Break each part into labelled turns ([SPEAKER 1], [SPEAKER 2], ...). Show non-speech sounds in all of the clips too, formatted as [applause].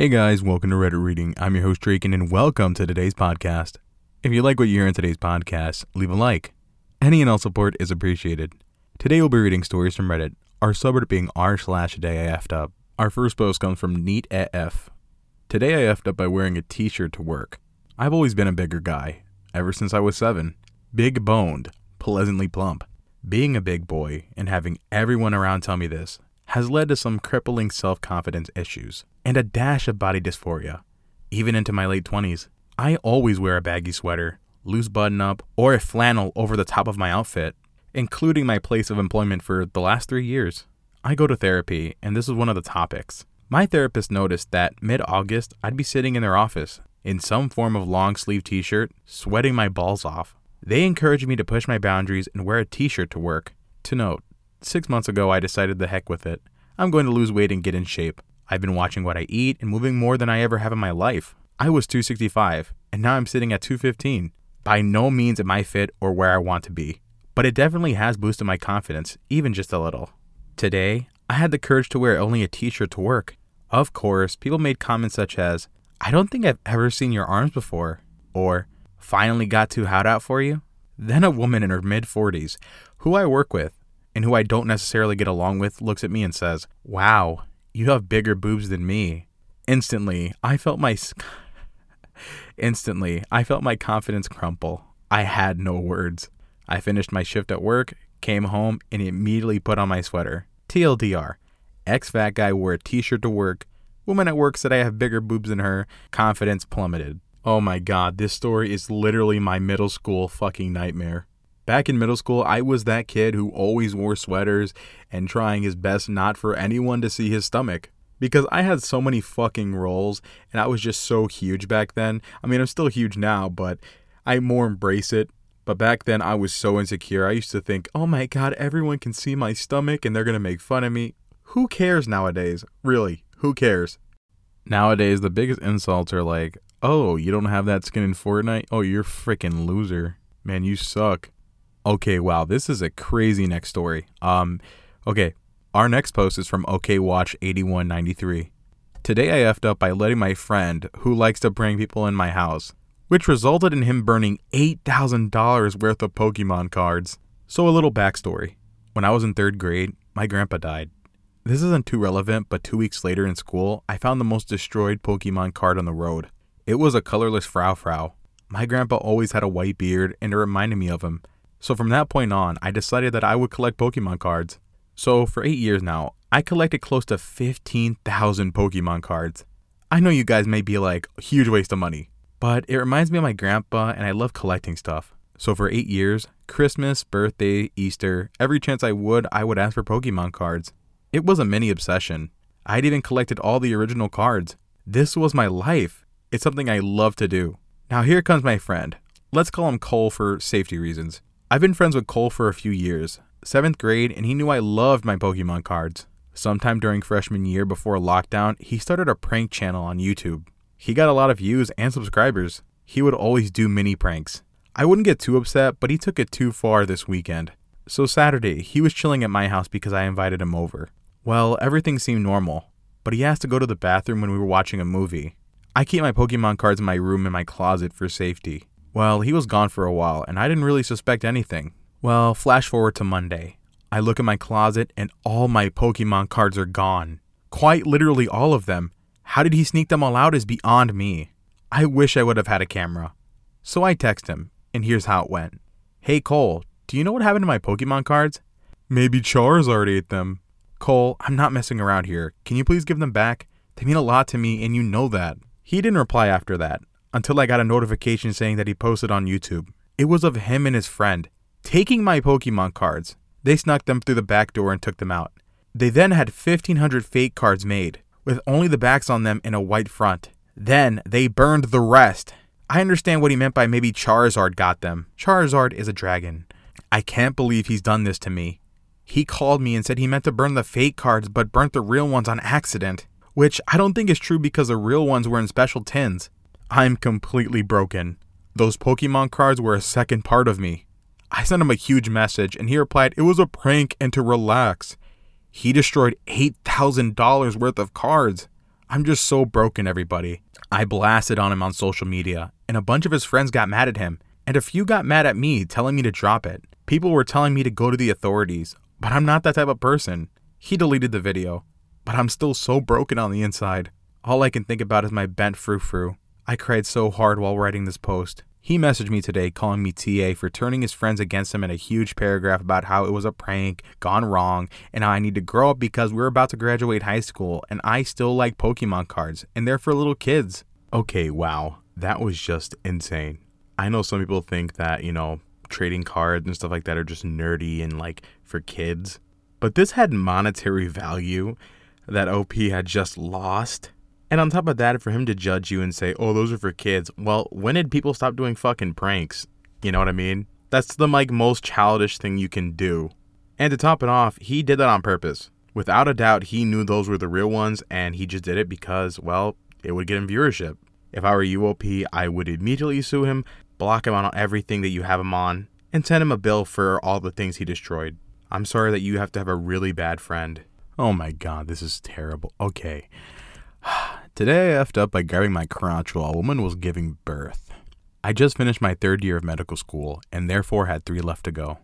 [SPEAKER 1] Hey guys, welcome to Reddit Reading. I'm your host Draken and welcome to today's podcast. If you like what you hear in today's podcast, leave a like. Any and all support is appreciated. Today we'll be reading stories from Reddit, our subreddit being r slash day I effed up. Our first post comes from Neat AF. Today I effed up by wearing a t-shirt to work. I've always been a bigger guy, ever since I was seven. Big boned, pleasantly plump. Being a big boy and having everyone around tell me this has led to some crippling self confidence issues and a dash of body dysphoria. Even into my late 20s, I always wear a baggy sweater, loose button up, or a flannel over the top of my outfit, including my place of employment for the last three years. I go to therapy, and this is one of the topics. My therapist noticed that mid August, I'd be sitting in their office in some form of long sleeve t shirt, sweating my balls off. They encouraged me to push my boundaries and wear a t shirt to work. To note, six months ago, I decided the heck with it. I'm going to lose weight and get in shape. I've been watching what I eat and moving more than I ever have in my life. I was 265, and now I'm sitting at 215. By no means am I fit or where I want to be, but it definitely has boosted my confidence, even just a little. Today, I had the courage to wear only a t shirt to work. Of course, people made comments such as, I don't think I've ever seen your arms before, or finally got too hot out for you? Then a woman in her mid 40s, who I work with and who I don't necessarily get along with, looks at me and says, Wow, you have bigger boobs than me. Instantly, I felt my. [laughs] Instantly, I felt my confidence crumple. I had no words. I finished my shift at work, came home, and immediately put on my sweater. TLDR. Ex fat guy wore a t shirt to work. Woman at work said I have bigger boobs than her. Confidence plummeted. Oh my god, this story is literally my middle school fucking nightmare. Back in middle school, I was that kid who always wore sweaters and trying his best not for anyone to see his stomach. Because I had so many fucking rolls and I was just so huge back then. I mean, I'm still huge now, but I more embrace it. But back then, I was so insecure. I used to think, oh my god, everyone can see my stomach and they're gonna make fun of me. Who cares nowadays? Really, who cares? Nowadays, the biggest insults are like, oh, you don't have that skin in Fortnite? Oh, you're freaking loser. Man, you suck. Okay, wow, this is a crazy next story. Um, okay, our next post is from OK Watch 8193. Today I effed up by letting my friend, who likes to bring people in my house, which resulted in him burning $8,000 worth of Pokemon cards. So, a little backstory. When I was in third grade, my grandpa died. This isn't too relevant, but two weeks later in school, I found the most destroyed Pokemon card on the road. It was a colorless Furfrou. My grandpa always had a white beard, and it reminded me of him. So from that point on, I decided that I would collect Pokemon cards. So for eight years now, I collected close to 15,000 Pokemon cards. I know you guys may be like, huge waste of money, but it reminds me of my grandpa, and I love collecting stuff. So for eight years, Christmas, birthday, Easter, every chance I would, I would ask for Pokemon cards. It was a mini obsession. I'd even collected all the original cards. This was my life. It's something I love to do. Now, here comes my friend. Let's call him Cole for safety reasons. I've been friends with Cole for a few years, seventh grade, and he knew I loved my Pokemon cards. Sometime during freshman year before lockdown, he started a prank channel on YouTube. He got a lot of views and subscribers. He would always do mini pranks. I wouldn't get too upset, but he took it too far this weekend. So, Saturday, he was chilling at my house because I invited him over. Well, everything seemed normal, but he asked to go to the bathroom when we were watching a movie. I keep my Pokemon cards in my room in my closet for safety. Well, he was gone for a while, and I didn't really suspect anything. Well, flash forward to Monday. I look in my closet, and all my Pokemon cards are gone. Quite literally all of them. How did he sneak them all out is beyond me. I wish I would have had a camera. So I text him, and here's how it went Hey Cole, do you know what happened to my Pokemon cards? Maybe Charizard ate them. Cole, I'm not messing around here. Can you please give them back? They mean a lot to me, and you know that. He didn't reply after that until I got a notification saying that he posted on YouTube. It was of him and his friend taking my Pokemon cards. They snuck them through the back door and took them out. They then had 1500 fake cards made, with only the backs on them in a white front. Then they burned the rest. I understand what he meant by maybe Charizard got them. Charizard is a dragon. I can't believe he's done this to me. He called me and said he meant to burn the fake cards but burnt the real ones on accident which I don't think is true because the real ones were in special tins. I'm completely broken. Those Pokemon cards were a second part of me. I sent him a huge message and he replied it was a prank and to relax. He destroyed $8,000 worth of cards. I'm just so broken, everybody. I blasted on him on social media, and a bunch of his friends got mad at him, and a few got mad at me, telling me to drop it. People were telling me to go to the authorities, but I'm not that type of person. He deleted the video, but I'm still so broken on the inside. All I can think about is my bent frou frou. I cried so hard while writing this post. He messaged me today calling me TA for turning his friends against him in a huge paragraph about how it was a prank, gone wrong, and how I need to grow up because we're about to graduate high school and I still like Pokemon cards and they're for little kids. Okay, wow. That was just insane. I know some people think that, you know, trading cards and stuff like that are just nerdy and like for kids, but this had monetary value that OP had just lost and on top of that, for him to judge you and say, oh, those are for kids, well, when did people stop doing fucking pranks? You know what I mean? That's the like most childish thing you can do. And to top it off, he did that on purpose. Without a doubt, he knew those were the real ones and he just did it because, well, it would get him viewership. If I were UOP, I would immediately sue him, block him on everything that you have him on, and send him a bill for all the things he destroyed. I'm sorry that you have to have a really bad friend. Oh my god, this is terrible. Okay. [sighs] Today I effed up by grabbing my crotch while a woman was giving birth. I just finished my third year of medical school and therefore had three left to go.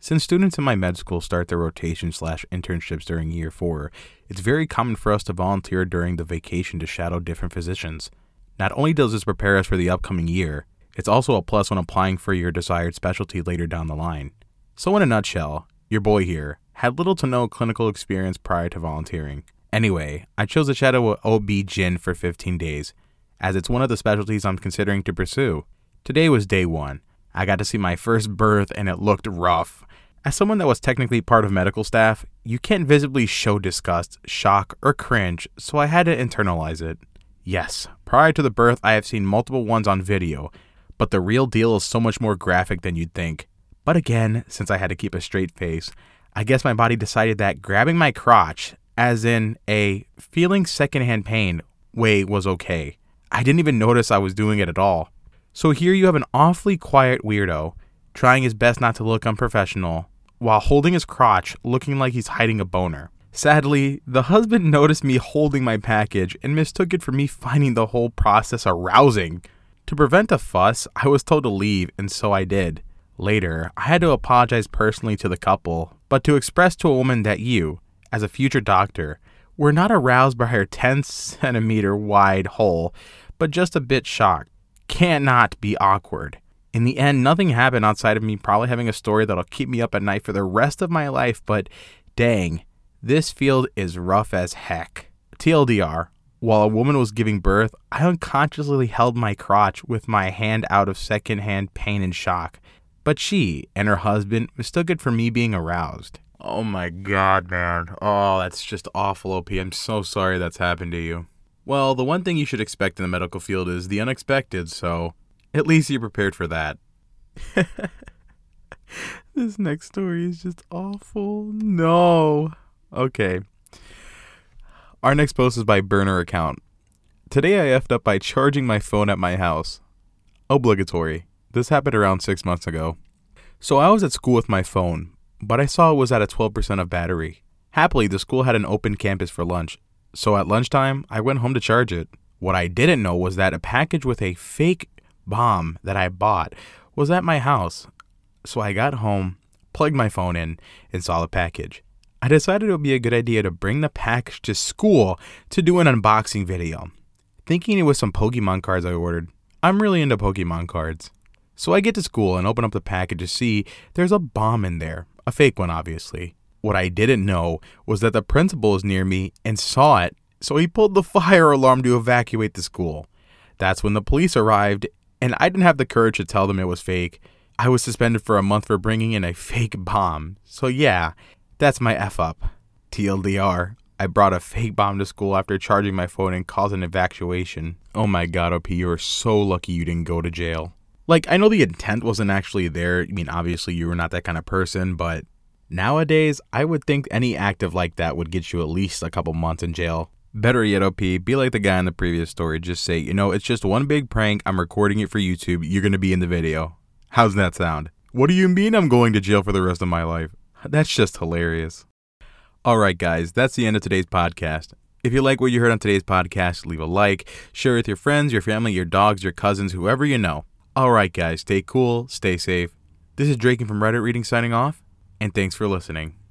[SPEAKER 1] Since students in my med school start their rotation slash internships during year four, it's very common for us to volunteer during the vacation to shadow different physicians. Not only does this prepare us for the upcoming year, it's also a plus when applying for your desired specialty later down the line. So, in a nutshell, your boy here had little to no clinical experience prior to volunteering. Anyway, I chose to shadow OB-GYN for 15 days, as it's one of the specialties I'm considering to pursue. Today was day one. I got to see my first birth and it looked rough. As someone that was technically part of medical staff, you can't visibly show disgust, shock, or cringe, so I had to internalize it. Yes, prior to the birth, I have seen multiple ones on video, but the real deal is so much more graphic than you'd think. But again, since I had to keep a straight face, I guess my body decided that grabbing my crotch as in a feeling secondhand pain way was okay. I didn't even notice I was doing it at all. So here you have an awfully quiet weirdo trying his best not to look unprofessional while holding his crotch looking like he's hiding a boner. Sadly, the husband noticed me holding my package and mistook it for me finding the whole process arousing. To prevent a fuss, I was told to leave, and so I did. Later, I had to apologize personally to the couple, but to express to a woman that you, as a future doctor, were not aroused by her 10 centimeter wide hole, but just a bit shocked. Cannot be awkward. In the end, nothing happened outside of me probably having a story that'll keep me up at night for the rest of my life, but dang, this field is rough as heck. TLDR, while a woman was giving birth, I unconsciously held my crotch with my hand out of secondhand pain and shock. But she and her husband mistook it for me being aroused. Oh my god, man. Oh, that's just awful, OP. I'm so sorry that's happened to you. Well, the one thing you should expect in the medical field is the unexpected, so at least you're prepared for that. [laughs] this next story is just awful. No. Okay. Our next post is by Burner Account. Today I effed up by charging my phone at my house. Obligatory. This happened around six months ago. So I was at school with my phone, but I saw it was at a 12% of battery. Happily, the school had an open campus for lunch, so at lunchtime, I went home to charge it. What I didn't know was that a package with a fake bomb that I bought was at my house. So I got home, plugged my phone in, and saw the package. I decided it would be a good idea to bring the package to school to do an unboxing video. Thinking it was some Pokemon cards I ordered. I'm really into Pokemon cards. So I get to school and open up the package to see there's a bomb in there. A fake one, obviously. What I didn't know was that the principal was near me and saw it, so he pulled the [laughs] fire alarm to evacuate the school. That's when the police arrived, and I didn't have the courage to tell them it was fake. I was suspended for a month for bringing in a [laughs] fake bomb. So, yeah, that's my F up. TLDR, I brought a fake bomb to school after charging my phone and caused an evacuation. Oh my god, OP, you are so lucky you didn't go to jail like I know the intent wasn't actually there. I mean, obviously you were not that kind of person, but nowadays I would think any act of like that would get you at least a couple months in jail. Better yet, OP, be like the guy in the previous story. Just say, you know, it's just one big prank. I'm recording it for YouTube. You're going to be in the video. How's that sound? What do you mean I'm going to jail for the rest of my life? [laughs] That's just hilarious. All right, guys, that's the end of today's podcast. If you like what you heard on today's podcast, leave a like, share with your friends, your family, your dogs, your cousins, whoever you know. All right, guys, stay cool, stay safe. This is Draken from Reddit Reading signing off, and thanks for listening.